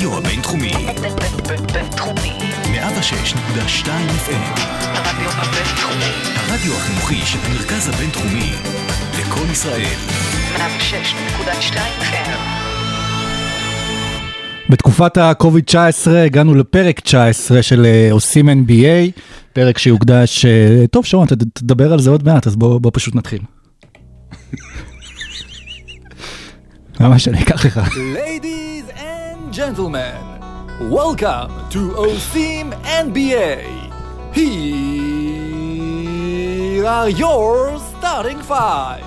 הרדיו הבינתחומי. בינתחומי. 106.2 FM. הרדיו הבינתחומי. הרדיו החינוכי של המרכז הבינתחומי. לקום ישראל. 106.2 FM. בתקופת ה-COVID-19 הגענו לפרק 19 של אה, עושים NBA, פרק שיוקדש, אה, טוב שרון, תדבר על זה עוד מעט, אז בוא, בוא פשוט נתחיל. למה שאני אקח לך? Ladies gentlemen, welcome to OSIM NBA. Here are your starting five.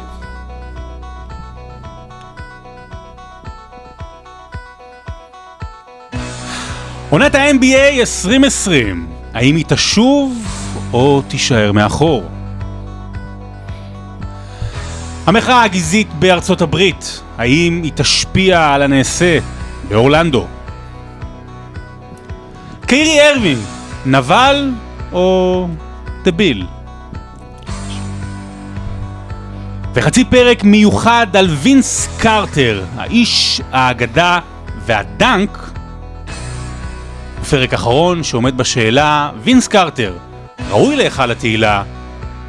עונת ה-NBA 2020, האם היא תשוב או תישאר מאחור? המחאה הגזעית בארצות הברית, האם היא תשפיע על הנעשה באורלנדו? קיירי ארווינג, נבל או דביל? וחצי פרק מיוחד על וינס קרטר, האיש, האגדה והדנק פרק אחרון שעומד בשאלה, וינס קרטר, ראוי להיכל התהילה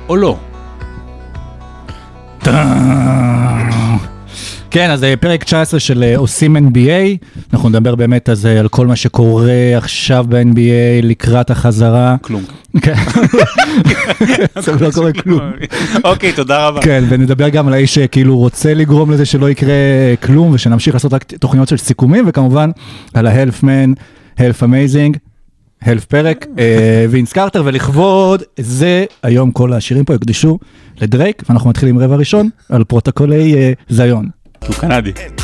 או לא? כן, אז אה, פרק 19 של אה, עושים NBA, אנחנו נדבר באמת אז אה, על כל מה שקורה עכשיו ב-NBA לקראת החזרה. כלום. כן, עכשיו לא קורה כלום. אוקיי, תודה רבה. כן, ונדבר גם על האיש שכאילו רוצה לגרום לזה שלא יקרה כלום, ושנמשיך לעשות רק תוכניות של סיכומים, וכמובן על ה-Health Man, Health Amazing, Health פרק, וינס קרטר, ולכבוד זה, היום כל השירים פה יוקדשו לדרייק, ואנחנו מתחילים רבע ראשון על פרוטוקולי זיון. כי הוא קנדי.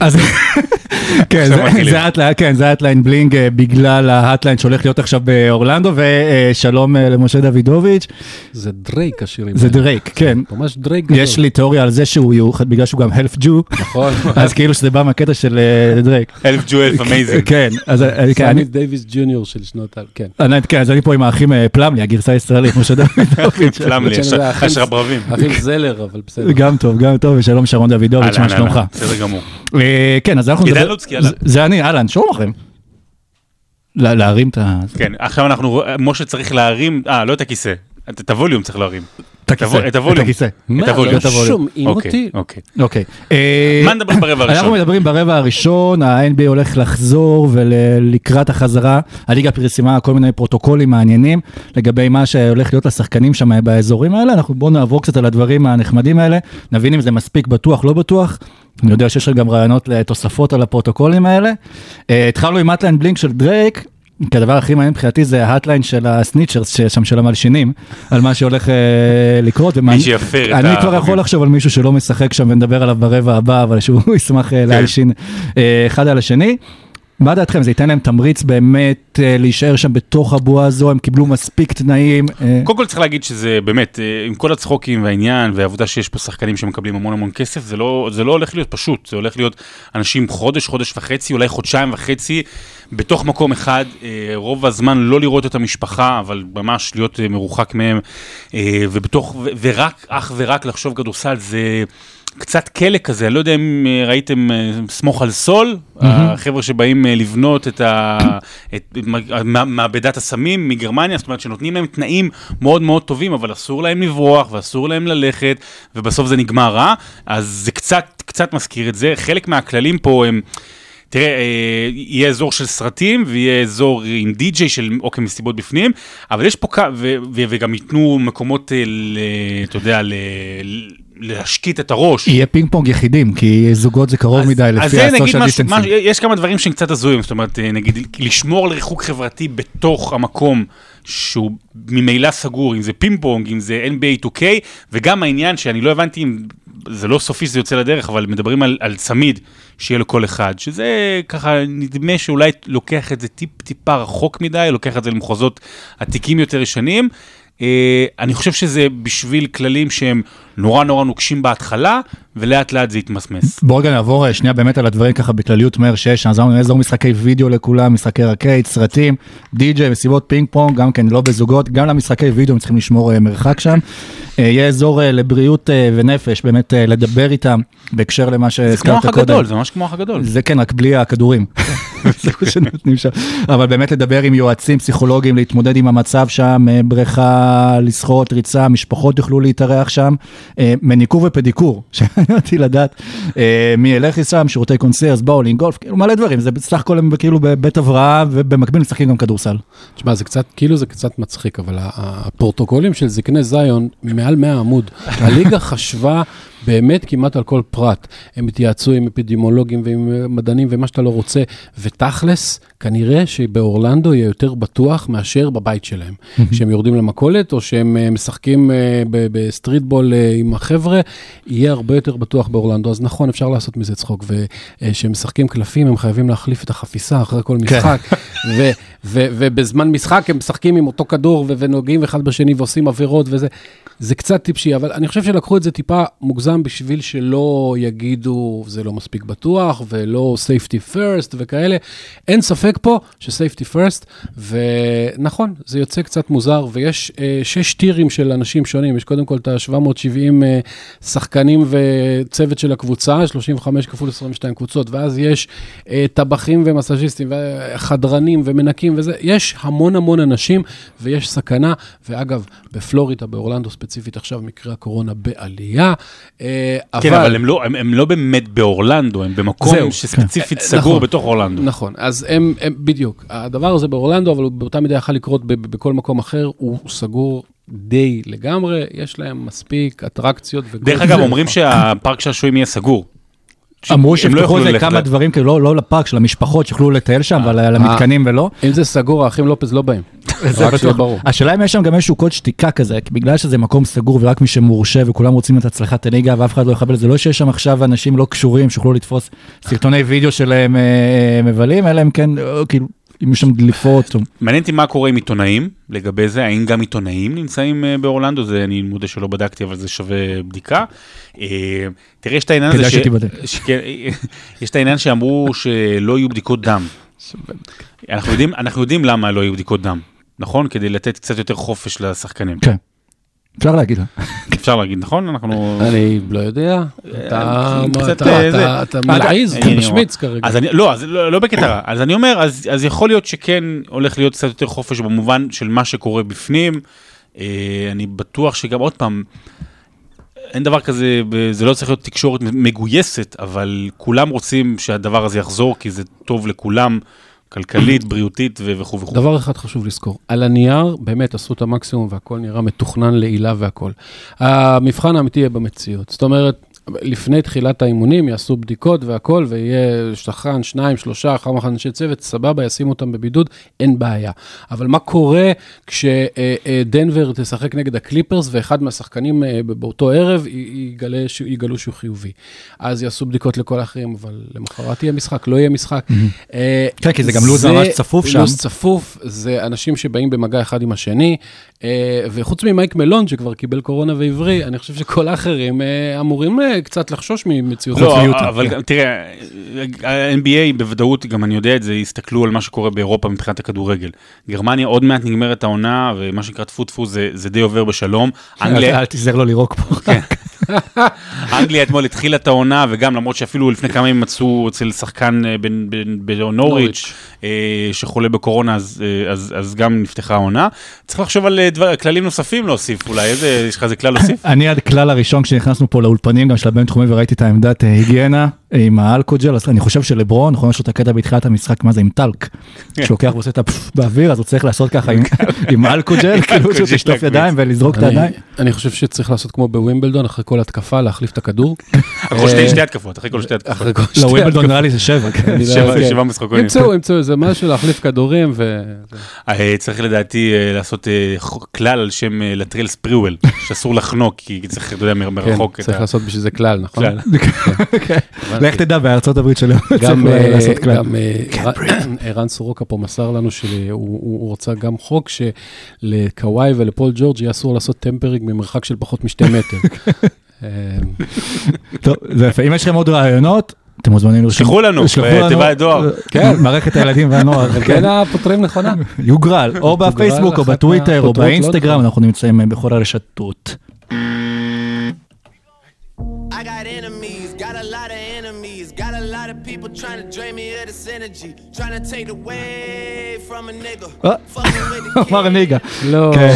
אז כן, זה- האטליין, כן, זה האטליין בלינג אה, בגלל ההאטליין שהולך להיות עכשיו באורלנדו, ושלום אה, למשה דוידוביץ', זה דרייק השירים. זה. דרייק, כן. ממש דרייק גדול. יש לי תיאוריה על זה שהוא יוחד בגלל שהוא גם הלף ג'ו, נכון. אז כאילו שזה בא מהקטע של אה, דרייק. אלף ג'ו אלף אמייזינג. כן, אז אה, כן, אני- סמית דייוויס ג'וניור של שנות ה... כן. אני- כן, אז אני פה עם האחים אה, פלמלי, הגרסה הישראלית, משה דוידוביץ'. פלם לי, כן, יש זה האחים- יש רברבים. אחים זלר, אבל בסדר. גם טוב, גם טוב, ושלום שרון דוידוביץ', מה שלומך? בסדר גמור. אה, כן, אז אנחנו עידן נדבר- לוצקי, אהלן. זה- זה אני, אהלן, שלום לכם. לה- להרים את ה... כן, עכשיו אנחנו, משה צריך להרים, אה, לא את הכיסא, את הווליום צריך להרים. את הכיסא, את הווליום. את הכיסא. מה, הווליום. לא שומעים אוקיי, אותי? אוקיי. אוקיי. אה, מה נדבר ברבע אנחנו הראשון? מדברים ברבע הראשון, ה-NBA הולך לחזור ולקראת החזרה, הליגה פרסמה כל מיני פרוטוקולים מעניינים לגבי מה שהולך להיות לשחקנים שם באזורים האלה, אנחנו בואו נעבור קצת על הדברים הנחמדים האלה, נבין אם זה מספיק בטוח, לא בטוח. אני יודע שיש לך גם רעיונות לתוספות על הפרוטוקולים האלה. אה, התחלנו עם hotline bling של דרייק. כי הדבר הכי מעניין מבחינתי זה ה hotline של ה snitchers שיש שם של המלשינים, על מה שהולך אה, לקרות. ומה- מי שיפר את אני כבר. יכול לחשוב על מישהו שלא משחק שם ונדבר עליו ברבע הבא, אבל שהוא ישמח כן. אה, להלשין אה, אחד על השני. מה דעתכם, זה ייתן להם תמריץ באמת אה, להישאר שם בתוך הבועה הזו, הם קיבלו מספיק תנאים. אה, קודם כל צריך להגיד שזה באמת, אה, עם כל הצחוקים והעניין והעובדה שיש פה שחקנים שמקבלים המון המון כסף, זה לא, זה לא הולך להיות פשוט, זה הולך להיות אנשים חודש, חודש וחצי, אולי חודשיים וחצי, בתוך מקום אחד, רוב הזמן לא לראות את המשפחה, אבל ממש להיות מרוחק מהם, ובתוך, ורק, אך ורק לחשוב כדורסל, זה... קצת כלא כזה, אני לא יודע אם אה, ראיתם אה, סמוך על סול, החבר'ה שבאים אה, לבנות את ה... את מע- מעבדת הסמים מגרמניה, זאת אומרת שנותנים להם תנאים מאוד מאוד טובים, אבל אסור להם לברוח ואסור להם ללכת, ובסוף זה נגמר רע, אז זה קצת, קצת מזכיר את זה. חלק מהכללים פה הם... תראה, אה, יהיה אזור של סרטים ויהיה אזור עם די-ג'יי של אוקיי מסיבות בפנים, אבל יש פה, ו- ו- וגם ייתנו מקומות, ל- אתה יודע, ל- להשקיט את הראש. יהיה פינג פונג יחידים, כי זוגות זה קרוב אז- מדי אז לפי הסושיאל. משהו- יש כמה דברים שהם קצת הזויים, זאת אומרת, אה, נגיד, לשמור על ריחוק חברתי בתוך המקום שהוא ממילא סגור, אם זה פינג פונג, אם זה NBA 2K, וגם העניין שאני לא הבנתי אם זה לא סופי שזה יוצא לדרך, אבל מדברים על, על צמיד שיהיה לכל אחד, שזה ככה נדמה שאולי לוקח את זה טיפ טיפה רחוק מדי, לוקח את זה למחוזות עתיקים יותר ישנים. אה, אני חושב שזה בשביל כללים שהם נורא נורא נוקשים בהתחלה, ולאט לאט זה יתמסמס. בוא רגע נעבור אה, שנייה באמת על הדברים ככה בכלליות מהר שיש. אז אמרנו אזור משחקי וידאו לכולם, משחקי רקייט, סרטים, די.ג'יי, מסיבות פינג פונג, גם כן לא בזוגות, גם למשחקי וידאו הם צריכים לשמור אה, מרחק שם. יהיה אזור לבריאות ונפש, באמת לדבר איתם בהקשר למה זה כמו שהזכרת האח קודם. הגדול, זה ממש כמו האח הגדול. זה כן, רק בלי הכדורים. זה שנותנים שם. אבל באמת לדבר עם יועצים פסיכולוגיים, להתמודד עם המצב שם, אה, בריכה, לשחות, ריצה, משפחות יוכלו להתארח שם, אה, מניקור ופדיקור, שמעניין אותי לדעת אה, מי ילך לשם, שירותי קונסרס, באולינג, גולף, כאילו מלא דברים, זה בסך הכל הם כאילו בבית הבראה, ובמקביל משחקים גם כדורסל. תשמע, זה קצת, כאילו זה קצת מצחיק, אבל הפרוטוקולים של זקני זיון, מעל 100 עמוד. הליגה חשבה באמת כמעט על כל פרט. הם התייעצו עם אפידמיולוגים ועם אה, מדענים ומה שאתה לא רוצה, ותכלס, כנראה שבאורלנדו יהיה יותר בטוח מאשר בבית שלהם. כשהם יורדים למכולת, או שהם אה, משחקים אה, ב streetball עם החבר'ה, יהיה הרבה יותר בטוח באורלנדו. אז נכון, אפשר לעשות מזה צחוק. וכשהם משחקים קלפים, הם חייבים להחליף את החפיסה אחרי כל משחק. ו- ו- ובזמן משחק הם משחקים עם אותו כדור ונוגעים אחד בשני ועושים עבירות וזה. זה קצת טיפשי, אבל אני חושב שלקחו את זה טיפה מוגזם בשביל שלא יגידו זה לא מספיק בטוח ולא safety first וכאלה. אין ספק פה ש-safety first, ונכון, זה יוצא קצת מוזר, ויש אה, שש טירים של אנשים שונים, יש קודם כל את ה-770 אה, שחקנים וצוות של הקבוצה, 35 כפול 22 קבוצות, ואז יש אה, טבחים ומסאז'יסטים וחדרנים ומנקים וזה, יש המון המון אנשים ויש סכנה, ואגב, בפלורידה, באורלנדו ספציפית עכשיו, מקרה הקורונה בעלייה, אה, כן, אבל הם לא- הם- הם לא באמת באורלנדו, הם במקום זהו. שספציפית אה, סגור נכון. בתוך אורלנדו. נכון, אז הם, הם, בדיוק, הדבר הזה באורלנדו, אבל הוא באותה מידה יכול לקרות ב- ב- בכל מקום אחר, הוא סגור די לגמרי, יש להם מספיק אטרקציות. דרך. אגב, אומרים שהפארק שעשועים יהיה סגור. אמרו הם לא שיפתחו איזה כמה דברים, כאילו לא- לא לפארק של המשפחות שיוכלו לטייל שם, אבל על המתקנים ולא. אם זה סגור, האחים לופז לא באים. זה בטוח. ברור. השאלה אם יש שם גם איזשהו קוד שתיקה כזה, כי בגלל שזה מקום סגור ורק מי שמורשה וכולם רוצים את הצלחת הליגה ואף אחד לא יכבל, זה לא שיש שם עכשיו אנשים לא קשורים שיוכלו לתפוס סרטוני וידאו שלהם אה, מבלים, אלא אם כן, אה, כאילו, אם יש שם דליפות. מעניין אותי מה קורה עם עיתונאים לגבי זה, האם גם עיתונאים נמצאים אה, באורלנדו, זה אני מודה שלא בדקתי, אבל זה שווה בדיקה. אה, תראה, יש את העניין הזה, כדאי שתיבדק. אה, יש את העניין שאמרו שלא יהיו בדיקות דם. אנחנו יודעים, אנחנו יודעים למה לא יהיו בדיקות דם, נכון? כדי לתת קצת יותר חופש לשחקנים. כן. אפשר להגיד. אה? אפשר להגיד, נכון? אנחנו... אני לא יודע, אתה מלעיז, אתה אני- משמיץ כרגע. אז אני, לא, לא, לא בקטע רע, אז אני אומר, אז, אז יכול להיות שכן הולך להיות קצת יותר חופש במובן של מה שקורה בפנים. אה, אני בטוח שגם עוד פעם, אין דבר כזה, זה לא צריך להיות תקשורת מגויסת, אבל כולם רוצים שהדבר הזה יחזור, כי זה טוב לכולם, כלכלית, בריאותית וכו' וכו'. דבר אחד חשוב לזכור, על הנייר באמת עשו את המקסימום והכל נראה מתוכנן לעילה והכל. המבחן האמיתי יהיה במציאות. זאת אומרת, לפני תחילת האימונים יעשו בדיקות והכל, ויהיה שחקן, שניים, שלושה, אחר כך אנשי צוות, סבבה, ישימו אותם בבידוד, אין בעיה. אבל מה קורה כשדנבר תשחק נגד הקליפרס, ואחד מהשחקנים אה, באותו ערב יגלה, יגלו שהוא חיובי. אז יעשו בדיקות לכל האחרים, אבל למחרת יהיה משחק, לא יהיה משחק. אה, כן, כי זה גם לו"ז זה ממש צפוף שם. לו"ז צפוף, זה אנשים שבאים במגע אחד עם השני, אה, וחוץ ממייק מלון שכבר קיבל קורונה ועברי, אני חושב שכל האחרים אה, אמורים אה, קצת לחשוש ממציאות. לא, אבל כן. תראה, ה-NBA בוודאות, גם אני יודע את זה, יסתכלו על מה שקורה באירופה מבחינת הכדורגל. גרמניה עוד מעט נגמרת העונה, ומה שנקרא טפו טפו זה, זה די עובר בשלום. אל תיזהר לו לירוק פה. אנגליה אתמול התחילה את העונה, וגם למרות שאפילו לפני כמה ימים מצאו אצל שחקן אה, בנוריץ', אה, שחולה בקורונה, אז, אה, אז, אז גם נפתחה העונה. צריך לחשוב על דבר, כללים נוספים להוסיף אולי, איזה, יש לך איזה כלל להוסיף? אני עד כלל הראשון כשנכנסנו פה לאולפנים גם של הבינתחומי וראיתי את העמדת היגיינה עם האלכוג'ל, אז אני חושב שלברון, נכון, יש לו את הקטע בתחילת המשחק, מה זה עם טלק. כשלוקח ועושה את הפפ באוויר, אז הוא צריך לעשות ככה עם- עם האלכוג'ל, כאילו שהוא אלכוג'ל תשטוף להקפיץ. ידיים ולזרוק את אני, הידיים. אני חושב שצריך לעשות כמו בווימבלדון, אחרי כל התקפה, להחליף את הכדור. אחרי שתי- שתי התקפות, אחרי כל שתי התקפות. אחרי כל שתי לא, ווימבלדון התקפות. נראה לי זה שבע. כן. לא שבע- משחקונים. ימצאו, ימצאו איזה משהו להחליף כדורים, ו... אה, צריך לדעתי אה, לעשות אה, כלל על שם אה, לטריאל ספריוול, שאסור לחנוק, כי צריך, אתה יודע, מר- כן, מרחוק את צריך ה... לעשות בשביל זה כלל, נכון? לך תדע, בארצות הברית גם, הצליחו אה, לעשות כלל. גם אה, ערן- ערן סורוקה פה מסר לנו שהוא הוא- הוא רוצה גם חוק שלקוואי ולפול ג'ורג' יהיה אסור לעשות טמפרינג ממרחק של פחות משתי מטר. אה, טוב, זה יפה. אם יש לכם עוד רעיונות, אתם מוזמנים לרשום. שלחו לנו, בתיבת דואר. כן, מערכת הילדים והנוער. בין כן. הפותרים נכונה. יוגרל, או בפייסבוק, או בטוויטר, או לא באינסטגרם, יודע. אנחנו נמצאים בכל הרשתות. I got enemies, people trying to drain me of this energy, trying to take away from a nigga. אה, Fucking with the אמר kid. ניגה. לא. כן.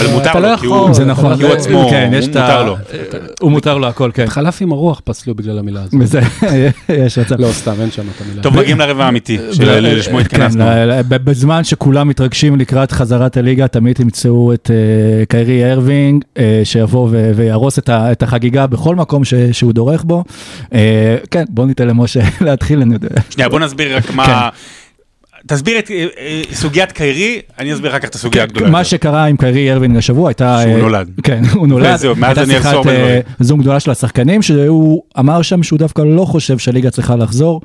אבל מותר אתה לא לו, כי הוא- זה נכון. כי הוא יכול. עצמו, כן, מותר לו. הוא מותר לו הכל, כן. חלף עם הרוח פסלו בגלל המילה הזאת. וזה, יש מצב. לא, סתם, אין שם את המילה. טוב, מגיעים לרבע האמיתי, שלשמו כן, התכנסנו. בזמן שכולם מתרגשים לקראת חזרת הליגה, תמיד תמצאו את אה, קיירי ארווינג, אה, שיבוא ויהרוס את החגיגה בכל מקום שהוא דורך בו. אה, כן, בוא ניתן למשה להתחיל, אני יודע. שנייה, בוא נסביר רק מה... תסביר את אה, אה, סוגיית קיירי, אני אסביר אחר כך את הסוגיה הגדולה. כן, מה יותר. שקרה עם קיירי ארווינג השבוע הייתה... שהוא אה, נולד. כן, הוא נולד. וזהו, מאז אני אחזור בדברים. זום גדולה של השחקנים, שהוא אמר שם שהוא דווקא לא חושב שהליגה צריכה לחזור,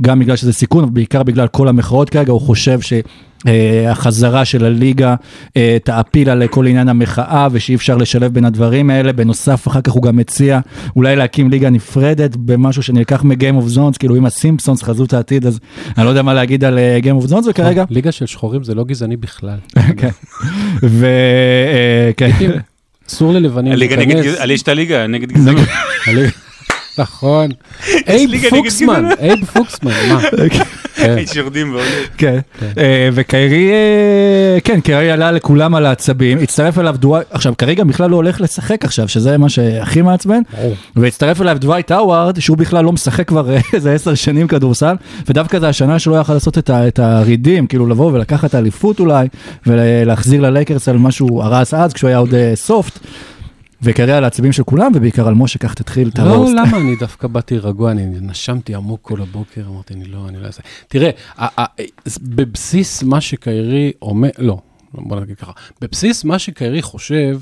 גם בגלל שזה סיכון, אבל בעיקר בגלל כל המחאות כרגע, הוא חושב שהחזרה של הליגה אה, תעפיל על כל עניין המחאה ושאי אפשר לשלב בין הדברים האלה. בנוסף, אחר כך הוא גם מציע אולי להקים ליגה נפרדת במשהו שנלקח מ-game of zones, כאילו אם הסימפסונס חזות העתיד, אז אני לא יודע מה להגיד על אה, game of zones, וכרגע... ליגה של שחורים זה לא גזעני בכלל. כן. וכן. אסור ללבנים להיכנס. יש את הליגה נגד גזענות. נכון. אייב פוקסמן. אייב פוקסמן, מה? כן. איש יורדים ועולים. כן, אה, וקיירי, אה, כן, קיירי עלה לכולם על העצבים, הצטרף אליו דווייט, עכשיו כרגע בכלל לא הולך לשחק עכשיו, שזה מה שהכי מעצבן, והצטרף אליו דווייט האווארד, שהוא בכלל לא משחק כבר אה, איזה עשר שנים כדורסל, ודווקא זה השנה שלא יכל לעשות את הרידים, כאילו לבוא ולקחת אליפות אולי, ולהחזיר ללייקרס על משהו הרס אז, כשהוא היה עוד סופט. וקיירי על העצבים של כולם, ובעיקר על משה, כך תתחיל את לא, הרוסט. למה אני דווקא באתי רגוע, אני נשמתי עמוק כל הבוקר, אמרתי, אני לא, אני לא אעשה. תראה, בבסיס מה שקיירי אומר, לא, בוא נגיד ככה, בבסיס מה שקיירי חושב,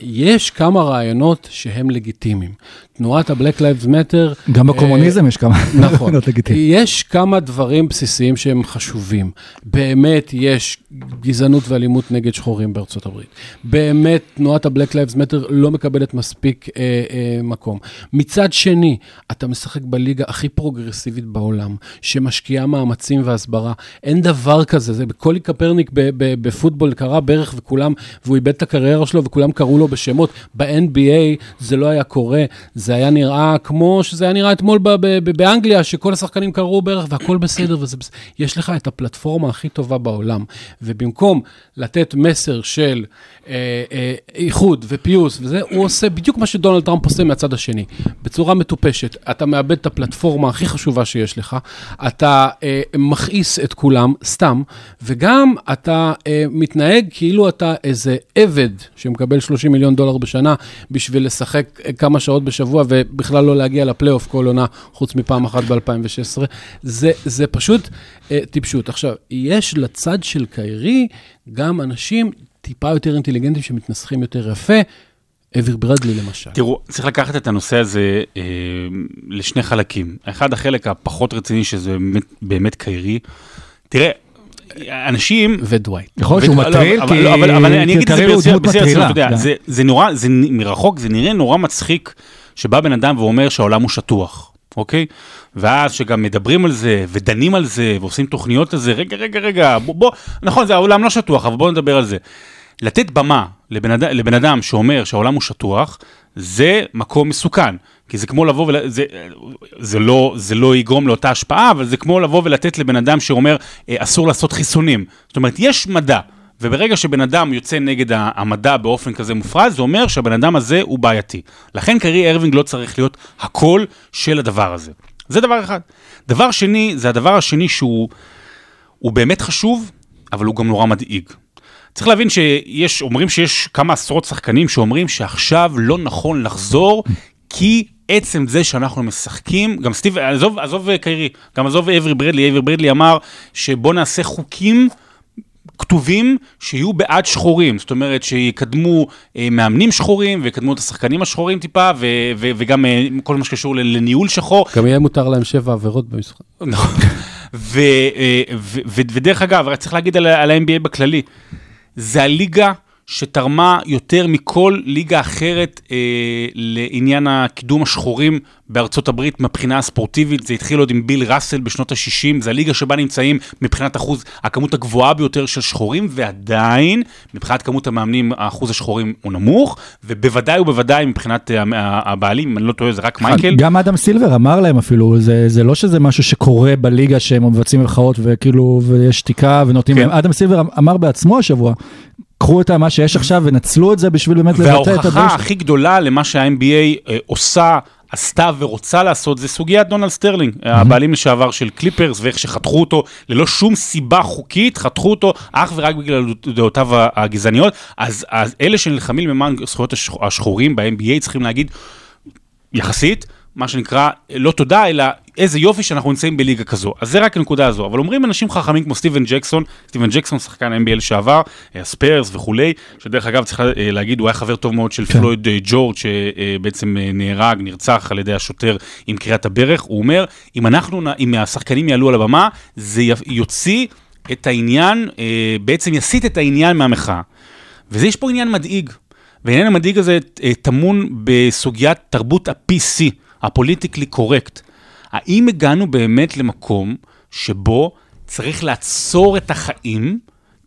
יש כמה רעיונות שהם לגיטימיים. תנועת ה-Black Lives Matter... גם אה, בקומוניזם יש כמה נכון. רעיונות לגיטימיים. יש כמה דברים בסיסיים שהם חשובים. באמת יש גזענות ואלימות נגד שחורים בארצות הברית. באמת תנועת ה-Black Lives Matter לא מקבלת מספיק אה, אה, מקום. מצד שני, אתה משחק בליגה הכי פרוגרסיבית בעולם, שמשקיעה מאמצים והסברה. אין דבר כזה, זה בקולי קפרניק בפוטבול קרא ברך וכולם, והוא איבד את הקריירה שלו וכולם קראו לו בשמות. ב-NBA זה לא היה קורה, זה היה נראה כמו שזה היה נראה אתמול באנגליה, שכל השחקנים קראו ברך והכל בסדר, וזה בסדר. יש לך את הפלטפורמה הכי טובה בעולם, ובמקום לתת מסר של אה, אה, איחוד ופיוס וזה, הוא עושה בדיוק מה שדונלד טראמפ עושה מהצד השני, בצורה מטופשת. אתה מאבד את הפלטפורמה הכי חשובה שיש לך, אתה אה, מכעיס את כולם, סתם, וגם אתה אה, מתנהג כאילו אתה איזה עבד שמקבל 30 מיליון דולר בשנה בשביל לשחק כמה שעות בשבוע ובכלל לא להגיע לפלייאוף כל עונה, חוץ מפעם אחת ב-2016. זה, זה פשוט אה, טיפשות. עכשיו, יש לצד של קיירי גם אנשים טיפה יותר אינטליגנטים שמתנסחים יותר יפה. אביר ברדלי למשל. תראו, צריך לקחת את הנושא הזה אה, לשני חלקים. אחד, החלק הפחות רציני, שזה באמת, באמת קיירי. תראה, אנשים... ודווייט. יכול להיות שהוא מטריל, כי לא, אבל, אבל אני כי אגיד את זה קיירי הוא בשיא דמות הרצינות, מטרילה. אתה יודע, כן. זה, זה נורא, זה מרחוק, זה נראה נורא מצחיק שבא בן אדם ואומר שהעולם הוא שטוח, אוקיי? ואז שגם מדברים על זה, ודנים על זה, ועושים תוכניות על זה, רגע, רגע, רגע, בוא, בוא נכון, זה העולם לא שטוח, אבל בואו נדבר על זה. לתת במה לבן אדם, לבן אדם שאומר שהעולם הוא שטוח, זה מקום מסוכן. כי זה כמו לבוא ול... זה, זה, לא, זה לא יגרום לאותה השפעה, אבל זה כמו לבוא ולתת לבן אדם שאומר, אה, אסור לעשות חיסונים. זאת אומרת, יש מדע, וברגע שבן אדם יוצא נגד המדע באופן כזה מופרז, זה אומר שהבן אדם הזה הוא בעייתי. לכן קרי ארווינג לא צריך להיות הקול של הדבר הזה. זה דבר אחד. דבר שני, זה הדבר השני שהוא הוא באמת חשוב, אבל הוא גם נורא מדאיג. צריך להבין שיש, אומרים שיש כמה עשרות שחקנים שאומרים שעכשיו לא נכון לחזור, כי עצם זה שאנחנו משחקים, גם סטיב, עזוב, עזוב קיירי, גם עזוב אברי ברדלי, אברי ברדלי אמר שבוא נעשה חוקים כתובים שיהיו בעד שחורים, זאת אומרת שיקדמו אה, מאמנים שחורים ויקדמו את השחקנים השחורים טיפה, ו- ו- וגם אה, כל מה שקשור לניהול שחור. גם יהיה מותר להם שבע עבירות במשחק. נכון. אה, ודרך אגב, צריך להגיד על ה-NBA בכללי, זה הליגה שתרמה יותר מכל ליגה אחרת אה, לעניין הקידום השחורים בארצות הברית מבחינה הספורטיבית. זה התחיל עוד עם ביל ראסל בשנות ה-60, זה הליגה שבה נמצאים מבחינת אחוז, הכמות הגבוהה ביותר של שחורים, ועדיין, מבחינת כמות המאמנים, האחוז השחורים הוא נמוך, ובוודאי ובוודאי מבחינת אה, ה- הבעלים, אם אני לא טועה, זה רק מייקל. גם אדם סילבר אמר להם אפילו, זה, זה לא שזה משהו שקורה בליגה שהם מבצעים מחאות וכאילו, ויש שתיקה ונותנים כן. להם. אדם סילבר אמר בעצמו השבוע, קחו את מה שיש עכשיו ונצלו את זה בשביל באמת לבטא את הדברים וההוכחה. הכי גדולה למה שה-NBA אה, עושה, עשתה ורוצה לעשות, זה סוגיית דונלד סטרלינג, הבעלים לשעבר של קליפרס, ואיך שחתכו אותו ללא שום סיבה חוקית, חתכו אותו אך ורק בגלל דעותיו הגזעניות. אז, אז אלה שנלחמים למען זכויות השח- השחורים ב-NBA צריכים להגיד, יחסית, מה שנקרא, לא תודה, אלא איזה יופי שאנחנו נמצאים בליגה כזו. אז זה רק הנקודה הזו. אבל אומרים אנשים חכמים כמו סטיבן ג'קסון, סטיבן ג'קסון שחקן NBA לשעבר, אה, הספיירס וכולי, שדרך אגב צריך אה, להגיד, הוא היה חבר טוב מאוד של כן. פלויד אה, ג'ורג' שבעצם אה, נהרג, נרצח על ידי השוטר עם קריאת הברך. הוא אומר, אם אנחנו, אם השחקנים יעלו על הבמה, זה יוציא את העניין, אה, בעצם יסיט את העניין מהמחאה. ויש פה עניין מדאיג. והעניין המדאיג הזה אה, טמון בסוגיית תרבות ה-PC, הפוליטיקלי קורקט. האם הגענו באמת למקום שבו צריך לעצור את החיים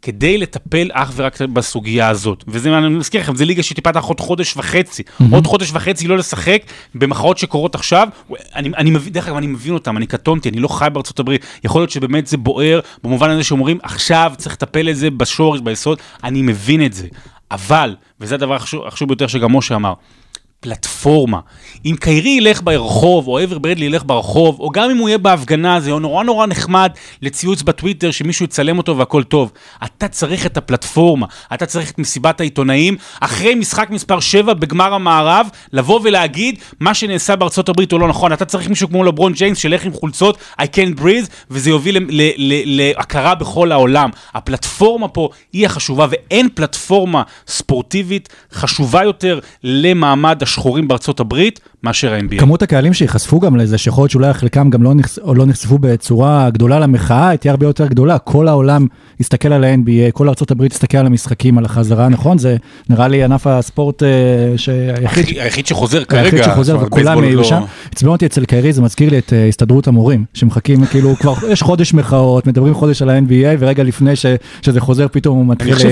כדי לטפל אך ורק בסוגיה הזאת? וזה, אני מזכיר לכם, זה ליגה שטיפה תחת עוד חודש וחצי. עוד חודש וחצי לא לשחק במחאות שקורות עכשיו. אני, אני מבין, דרך אגב, אני מבין אותם, אני קטונתי, אני לא חי בארצות הברית. יכול להיות שבאמת זה בוער, במובן הזה שאומרים, עכשיו צריך לטפל את זה בשורש, ביסוד. אני מבין את זה. אבל, וזה הדבר החשוב ביותר שגם משה אמר, פלטפורמה. אם קיירי ילך ברחוב, או אבר ברדלי ילך ברחוב, או גם אם הוא יהיה בהפגנה, זה יהיה נורא נורא נחמד לציוץ בטוויטר שמישהו יצלם אותו והכל טוב. אתה צריך את הפלטפורמה, אתה צריך את מסיבת העיתונאים, אחרי משחק מספר 7 בגמר המערב, לבוא ולהגיד מה שנעשה בארצות הברית הוא לא נכון. אתה צריך מישהו כמו לברון ג'יימס שילך עם חולצות I can't breathe, וזה יוביל להכרה בכל העולם. הפלטפורמה פה היא החשובה, ואין פלטפורמה ספורטיבית חשובה יותר למעמד השחורים בארצות הברית מאשר ה-NBA. כמות הקהלים שיחשפו גם לזה, שיכול להיות שאולי חלקם גם לא, נחש... לא נחשפו בצורה גדולה למחאה, תהיה הרבה יותר גדולה. כל העולם יסתכל על ה-NBA, כל ארה"ב יסתכל על המשחקים, על החזרה, נכון? זה נראה לי ענף הספורט אה, שהיחיד... היחיד- היחיד שחוזר כרגע. היחיד שחוזר וכולם יהיו לא- שם. עצבן אותי אצל קיירי, זה מזכיר לי את אה, הסתדרות המורים, שמחכים כאילו כבר, יש חודש מחאות, מדברים חודש על ה-NBA, ורגע לפני ש- שזה חוזר פתאום הוא מתחיל... אני חושב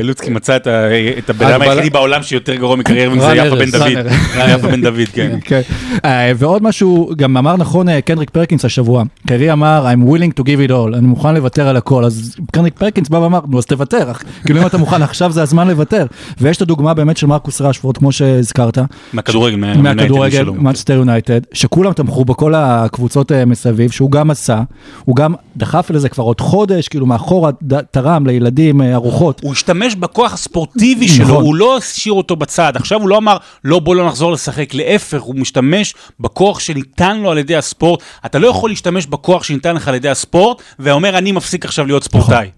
שלוצקי מצא את ה- את הבן אדם היחידי בעולם שיותר גרוע מקיירי, זה בן דוד. יפה בן דוד, כן. כן. אה, ועוד משהו, גם אמר נכון אה, קנדריק פרקינס השבוע, קיירי אמר, I'm willing to give it all, אני מוכן לוותר על הכל, אז קנדריק פרקינס בא ואמר, נו אז תוותר, אח." כאילו אם אתה מוכן עכשיו זה הזמן לוותר. ויש את הדוגמה באמת של מרקוס רשפורד, כמו שהזכרת, מהכדורגל, מהכדורגל, שלו. מנצ'סטר יונייטד, שכולם תמכו בכל הקבוצות אה, מסביב, שהוא גם עשה, הוא גם דחף לזה כבר עוד חודש, כאילו מאחורה תרם לילדים ארוחות. הוא השתמש בכוח הספורטיבי שלו, נכון. הוא לא השאיר אותו בצד. עכשיו הוא לא אמר, לא בוא לא נחזור לשחק, להפך, הוא משתמש בכוח שניתן לו על ידי הספורט. אתה לא יכול להשתמש בכוח שניתן לך על ידי הספורט, ואומר, אני מפסיק עכשיו להיות ספורטאי.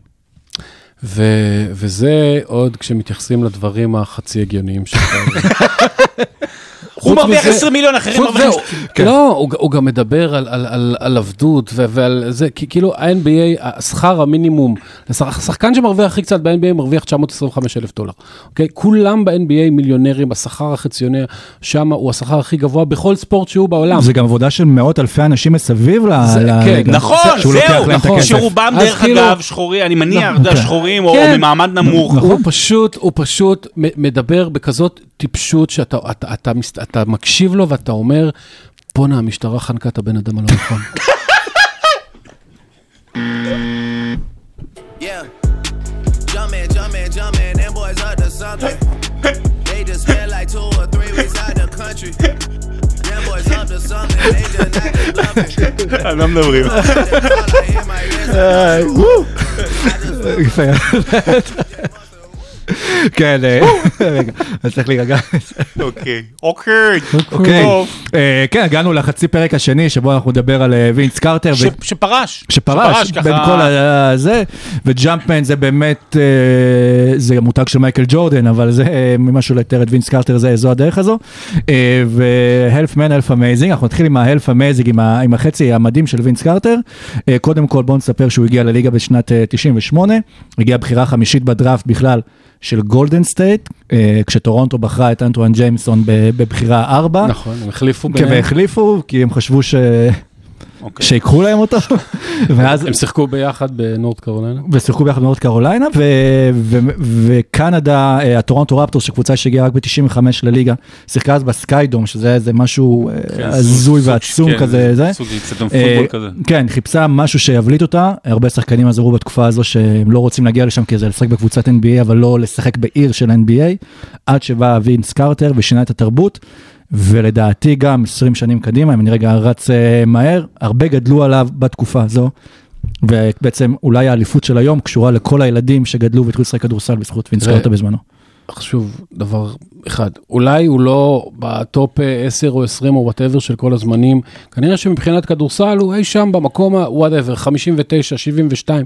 ו- וזה עוד כשמתייחסים לדברים החצי הגיוניים שלך. הוא מרוויח מזה- 20 מיליון, אחרים מרוויחים... זהו, לא, הוא, גם מדבר על, על, על, על עבדות ו- ועל זה, כי כאילו ה-NBA, שכר המינימום, השחקן שמרוויח הכי קצת ב-NBA מרוויח 925 אלף דולר, אוקיי? כולם ב-NBA מיליונרים, השכר החציוני שם הוא השכר הכי גבוה בכל ספורט שהוא בעולם. זה גם עבודה של מאות אלפי אנשים מסביב ל- כן, לליגה. נכון, זהו, נכון. שרובם דרך כאילו- אגב שחורים, אני מניח, נכון, כן. שחורים או כן. ממעמד נמוך. הוא פשוט, הוא פשוט מדבר בכזאת טיפשות שאתה אתה, מקשיב לו ואתה אומר, בואנה, המשטרה חנקה את הבן אדם הלא נכון. על מה מדברים? כן, אה, רגע, אני צריך להירגע. אוקיי, אוקיי, אוקיי, טוב. אה, כן, הגענו לחצי פרק השני שבו אנחנו נדבר על אה, וינס קרטר. שפרש. שפרש בין כל הזה, וג'אמפמן זה באמת, זה המותג של מייקל ג'ורדן, אבל זה ממה שהוא לתאר את וינס קרטר, זה זו הדרך הזו. ו half man, half amazing, אנחנו נתחיל עם ה half amazing, עם החצי המדהים של וינס קרטר. קודם כל בואו נספר שהוא הגיע לליגה בשנת אה, 98, הגיע בחירה חמישית בדראפט בכלל של גולדן סטייט, אה, כשטורונטו בחרה את אנטואן ג'יימסון בבחירה 4. נכון, הם החליפו כן, ביניהם. והחליפו, כי הם חשבו ש... אוקיי. שיקחו להם אותו, ואז הם שיחקו ביחד בנורת' קרוליינה. ושיחקו ביחד בנורת' קרוליינה, ו- ו- וקנדה, אה, הטורונטו רפטורס, שקבוצה שהגיעה רק ב-95 לליגה, שיחקה אז בסקיידום, שזה איזה משהו אה, כן, הזוי ועצום כן, כזה, זה. סוג אצטדיון אה, פוטבול כזה. כן, חיפשה משהו שיבליט אותה, הרבה שחקנים אז אמרו בתקופה הזו שהם לא רוצים להגיע לשם כי זה לשחק בקבוצת NBA, אבל לא לשחק בעיר של NBA, עד שבא וינס קרטר ושינה את התרבות, ולדעתי גם 20 שנים קדימה, אם אני רגע רץ אה, מהר, הרבה גדלו עליו בתקופה הזו. ובעצם אולי האליפות של היום קשורה לכל הילדים שגדלו והתחילו לשחק כדורסל בזכות וינס תראה, קרטר בזמנו. חשוב דבר אחד, אולי הוא לא בטופ אה, 10 או 20 או whatever של כל הזמנים, כנראה שמבחינת כדורסל הוא אי שם במקום ה-whatever, 59, 72,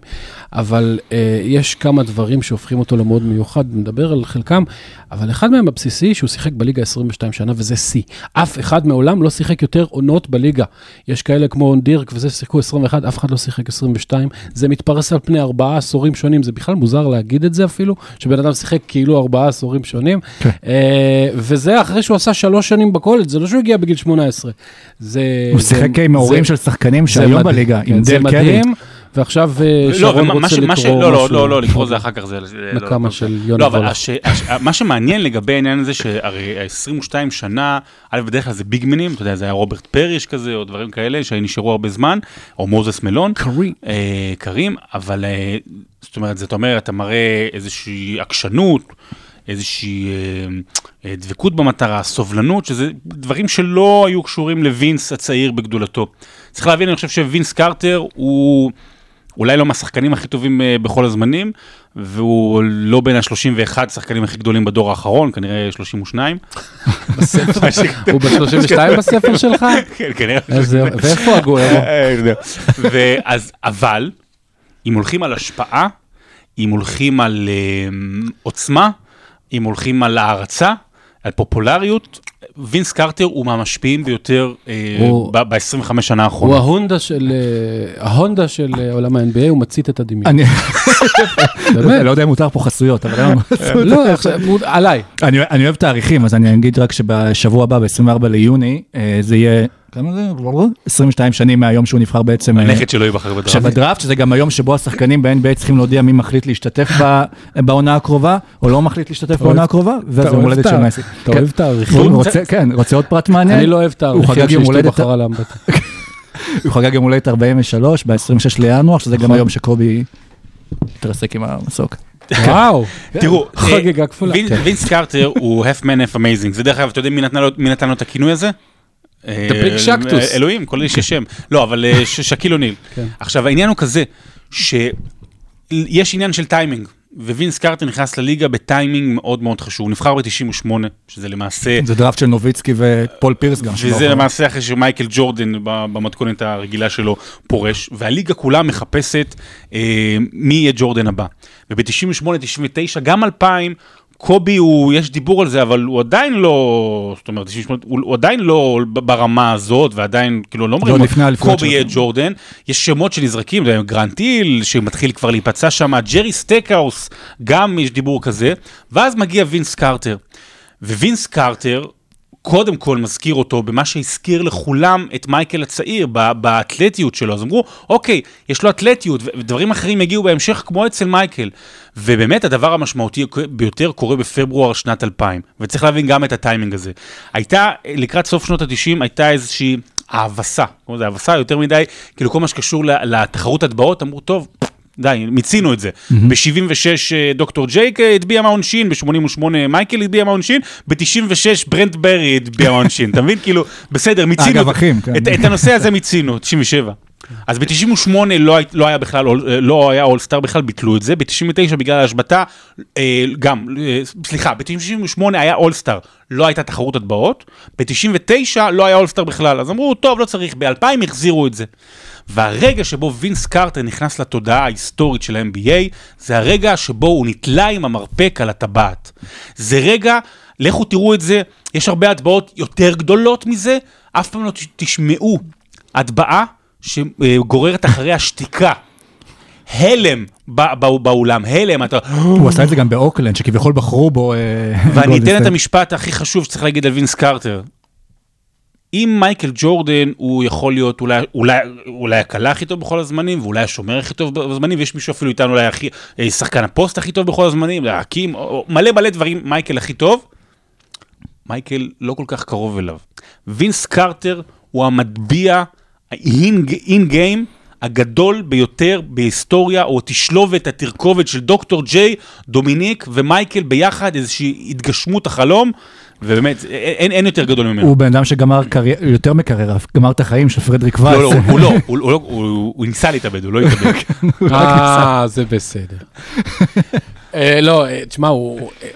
אבל אה, יש כמה דברים שהופכים אותו למאוד מיוחד, נדבר על חלקם, אבל אחד מהם הבסיסי שהוא שיחק בליגה 22 שנה וזה שיא. אף אחד מעולם לא שיחק יותר עונות בליגה. יש כאלה כמו דירק וזה שיחקו 21, אף אחד לא שיחק 22, זה מתפרס על פני ארבעה עשורים שונים, זה בכלל מוזר להגיד את זה אפילו, שבן אדם שיחק כאילו ארבעה עשורים שונים, כן. אה, וזה אחרי שהוא עשה שלוש שנים בקולג', זה לא שהוא הגיע בגיל 18. זה... הוא זה- שיחק עם ההורים זה- של שחקנים שהיום בליגה, כן, עם זה דל קרי. מדהים, ועכשיו לא, שרון רוצה לקרוא לא, לא, משהו. לא, לא, לקרוא זה אחר כך, זה... לא, נקמה לא, של לא, יוני אבל וולך. הש- הש- מה שמעניין לגבי העניין הזה, שהרי ה-22 שנה, א', בדרך כלל זה ביגמנים, אתה יודע, זה היה רוברט פריש כזה, או דברים כאלה, שנשארו הרבה זמן, או מוזס מלון. קרים. אה, קרים, אבל אה, זאת אומרת, זאת אומרת, אתה מראה איזושהי עקשנות, איזושהי אה, אה, דבקות במטרה, סובלנות, שזה דברים שלא היו קשורים לווינס הצעיר בגדולתו. צריך להבין, אני חושב שווינס קרטר הוא אולי לא מהשחקנים הכי טובים אה, בכל הזמנים, והוא לא בין ה-31 שחקנים הכי גדולים בדור האחרון, כנראה 32. הוא ב-32 בספר שלך? כן, כנראה. איזה- ואיפה הגוארו? אה, אבל, אם הולכים על השפעה, אם הולכים על אה, עוצמה, אם הולכים על הערצה, על פופולריות, וינס קרטר הוא מהמשפיעים ביותר הוא- ב-25 שנה הוא האחרונות. ההונדה של אה, ההונדה של אה, עולם ה-NBA, הוא מצית את הדמיון. אני באמת? לא יודע אם מותר פה חסויות, אבל היום... לא, עכשיו, הוא- עליי. אני, אני אוהב תאריכים, אז אני אגיד רק שבשבוע הבא, ב-24 ליוני, אה, זה יהיה, כמה זה? 22 שנים מהיום שהוא נבחר בעצם. אה, הנכד שלו ייבחר בדראפט. שבדראפט, שזה גם היום שבו השחקנים ב-NBA צריכים להודיע מי מחליט להשתתף ב- בעונה הקרובה, או לא מחליט להשתתף בעונה הקרובה, ואז אתה יום הולדת של מסי. אתה כן. אוהב תאריכים? הוא רוצה, כן, רוצה עוד פרט מעניין? אני לא אוהב תאריכים שאשתי בחרה לאמבטיה. הוא חגג יום הולדת 43 ב-26 לינואר, שזה גם היום שקובי התרסק עם המסוק. וואו. תראו, אה, חגיגה כפולה. וין- כן. וינס קרטר הוא half man half amazing, זה דרך אגב, אתה יודע מי נתן לו את הכינוי הזה? אה, big Shaqtus. אלוהים, כל איש יש שם. לא, אבל אה, שקיל אוניל. כן. עכשיו, העניין הוא כזה, שיש עניין של טיימינג, ווינס קרטר נכנס לליגה בטיימינג מאוד מאוד חשוב. הוא נבחר ב-98, שזה למעשה... זה דראפט של נוביצקי ופול פירס גם. וזה. למעשה אחרי שמייקל ג'ורדן במתכונת הרגילה שלו פורש, והליגה כולה מחפשת אה, מי יהיה ג'ורדן הבא. וב-98, 99, גם 2000, קובי הוא, יש דיבור על זה, אבל הוא עדיין לא, זאת אומרת, 98, הוא, הוא עדיין לא ברמה הזאת, ועדיין, כאילו, לא אומרים, לפני האליפויות קובי. יהיה ג'ורדן, יש שמות שנזרקים, גרנט היל, שמתחיל כבר להיפצע שם, ג'רי סטקהאוס, גם יש דיבור כזה, ואז מגיע וינס קרטר. ווינס קרטר, קודם כל מזכיר אותו במה שהזכיר לכולם את מייקל הצעיר, באתלטיות שלו. אז אמרו, אוקיי, יש לו אתלטיות, ודברים אחרים יגיעו בהמשך כמו אצל מייקל. ובאמת הדבר המשמעותי ביותר קורה בפברואר שנת 2000, וצריך להבין גם את הטיימינג הזה. הייתה, לקראת סוף שנות ה-90, הייתה איזושהי האבסה, קוראים לזה האבסה יותר מדי, כאילו כל מה שקשור לתחרות הטבעות, אמרו, טוב, די, מיצינו את זה. ב-76 דוקטור ג'ייק אה, הטביע מהעונשין, ב-88 מייקל הטביע מהעונשין, ב-96 ברנט ברי הטביע מהעונשין, אתה מבין? כאילו, בסדר, מיצינו. אגב, אחים, כן. את, את הנושא הזה מיצינו, 97. אז ב-98 לא, לא היה בכלל, אה, לא היה אולסטאר בכלל, ביטלו את זה, ב-99 בגלל ההשבתה, אה, גם, אה, סליחה, ב-98 היה אולסטאר, לא הייתה תחרות הטבעות, ב-99 לא היה אולסטאר בכלל, אז אמרו, טוב, לא צריך, ב-2000 החזירו את זה. והרגע שבו וינס קרטר נכנס לתודעה ההיסטורית של ה-NBA, זה הרגע שבו הוא נתלה עם המרפק על הטבעת. זה רגע, לכו תראו את זה, יש הרבה הטבעות יותר גדולות מזה, אף פעם לא תשמעו הטבעה שגוררת אחריה שתיקה. הלם בא- בא- באולם, הלם, אתה... הוא עשה את זה גם באורלנדו, שכביכול בחרו בו אה, ואני אתן את. המשפט הכי חשוב שצריך להגיד על וינס קרטר. אם מייקל ג'ורדן הוא יכול להיות אולי, אולי, אולי הקלע הכי טוב בכל הזמנים, ואולי השומר הכי טוב בזמנים, ויש מישהו אפילו איתנו אולי הכי, אה, שחקן הפוסט הכי טוב בכל הזמנים, להקים, או- או- מלא מלא דברים, מייקל הכי טוב, מייקל לא כל כך קרוב אליו. וינס קרטר הוא המטביע, אין גיים, הגדול ביותר בהיסטוריה, או תשלובת התרכובת של דוקטור ג'יי, דומיניק ומייקל ביחד, איזושהי התגשמות החלום, ובאמת, אין, אין יותר גדול ממנו. הוא בן אדם שגמר קריירה, יותר מקריירה, גמר את החיים של פרדריק וייס. לא, לא, הוא לא, הוא לא, הוא- הוא ניסה להתאבד, הוא לא התאבד. אה, זה בסדר. אה, לא, אה, תשמע, הוא, אה,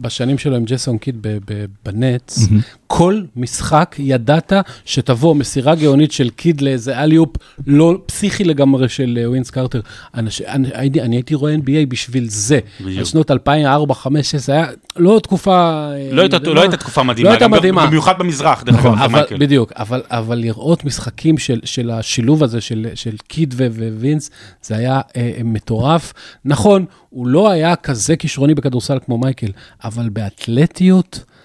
בשנים שלו עם ג'סון קיד ב- ב- בנטס, כל משחק ידעת שתבוא מסירה גאונית של קיד לאיזה אליופ לא פסיכי לגמרי של אה, ווינס קרטר. אנש- אני הייתי- אני הייתי רואה NBA בשביל זה. בדיוק. בשנות 2004, 2005, 2006, היה לא תקופה... אה, לא הייתה-. לא הייתה תקופה מדהימה, לא הייתה גם מדהימה. במיוחד במזרח, דרך אגב, אבל, מייקל. בדיוק, אבל, אבל לראות משחקים של, של השילוב הזה של, של קיד ו- ווינס, זה היה אה, מטורף. נכון, הוא לא היה כזה כישרוני בכדורסל כמו מייקל, אבל באתלטיות אה,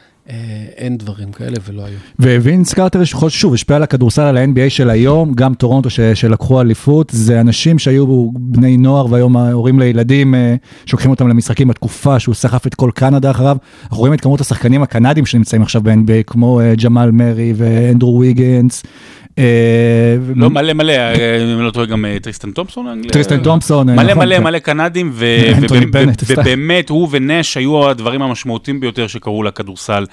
אין דברים כאלה ולא היו. ווינס קרטר, שוב, השפיע על הכדורסל, על ה-NBA של היום, גם טורונטו ש- שלקחו אליפות, זה אנשים שהיו בני נוער והיום ההורים לילדים, אה, שלוקחים אותם למשחקים בתקופה שהוא סחף את כל קנדה אחריו. אנחנו רואים את כמות השחקנים הקנדים שנמצאים עכשיו ב-NBA, כמו אה, ג'מאל מרי ואנדרו ויגנס. אה, לא, מלא מלא, אה, אם אני לא טועה גם אה, טריסטן תומפסון. טריסטן תומפסון, מלא נכון, מלא כן. מלא קנדים. ובאמת הוא ונש היו הדברים המשמעותיים ביותר שקרו לכדורסל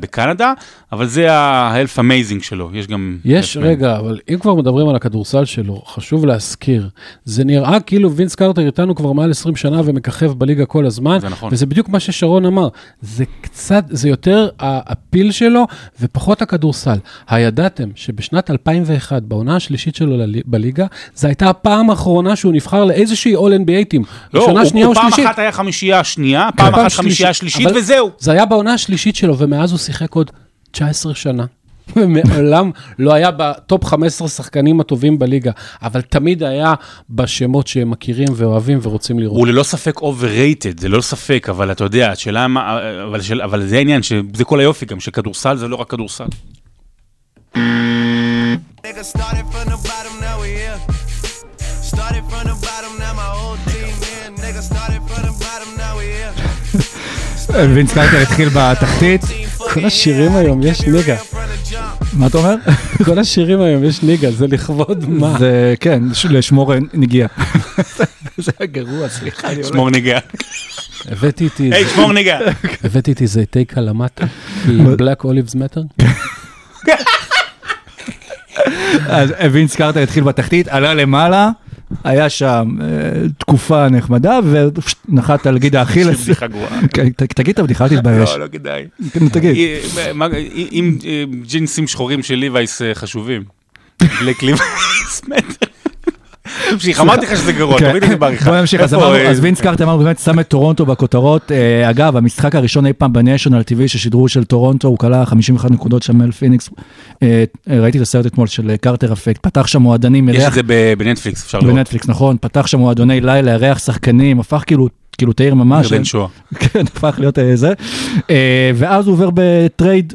בקנדה, אבל זה ה-health amazing שלו, יש גם... יש, רגע, אבל אם כבר מדברים על הכדורסל שלו, חשוב להזכיר, זה נראה כאילו וינס קרטר איתנו כבר מעל 20 שנה ומככב בליגה כל הזמן, זה נכון. וזה בדיוק מה ששרון אמר, זה קצת, זה יותר הפיל שלו ופחות הכדורסל. הידעתם שבשנת 2001, בעונה השלישית שלו בליגה, זו הייתה הפעם האחרונה שהוא נבחר לאיזושהי All-NBA טים. לא, הוא- הוא פעם. אחת היה חמישייה שנייה, פעם אחת חמישייה שלישית, וזהו. זה היה בעונה השלישית שלו, ומאז הוא שיחק עוד 19 שנה. ומעולם לא היה בטופ 15 שחקנים הטובים בליגה, אבל תמיד היה בשמות שהם מכירים ואוהבים ורוצים לראות. הוא ללא ספק overrated, זה לא ספק, אבל אתה יודע, השאלה מה, אבל, של, אבל זה העניין, שזה כל היופי גם, שכדורסל זה לא רק כדורסל. וינס קרטר התחיל בתחתית. כל השירים היום יש ניגה. מה אתה אומר? כל השירים היום יש ניגה, זה לכבוד מה? זה, כן, לשמור נגיעה. זה היה גרוע, סליחה. שמור ניגע. הבאתי איתי, היי, שמור ניגע. הבאתי איתי זיתי קלמטה, Black Olives Matter. אז וינס קרטר התחיל בתחתית, עלה למעלה, היה שם אה, תקופה נחמדה, ונחת על גיד האכילס. בדיחה גרועה. כן, תגיד את הבדיחה, אל תתבייש. לא, לא כדאי. כן, תגיד. אה, אם אה, ג'ינסים שחורים של ליווייס אה, חשובים. בלק ליווייס מטר. תמשיך, אמרתי לך שזה גרוע, כן. תוריד את זה בעריכה. בוא נמשיך, אז אה, וינס קרטר אמרנו באמת שם את טורונטו בכותרות. אה, אגב, המשחק הראשון אי פעם בניישונל TV ששידרו של טורונטו, הוא כלה 51 נקודות שם על פיניקס. אה, ראיתי את הסרט אתמול של קרטר אפקט, פתח שם מועדנים, יש את זה בנטפליקס, אפשר לראות. בנטפליקס, נכון, פתח שם מועדוני לילה, אירח שחקנים, הפך כאילו, כאילו תאיר ממש. ירדן שואה. כן, הפך להיות זה. ואז הוא עובר בטרייד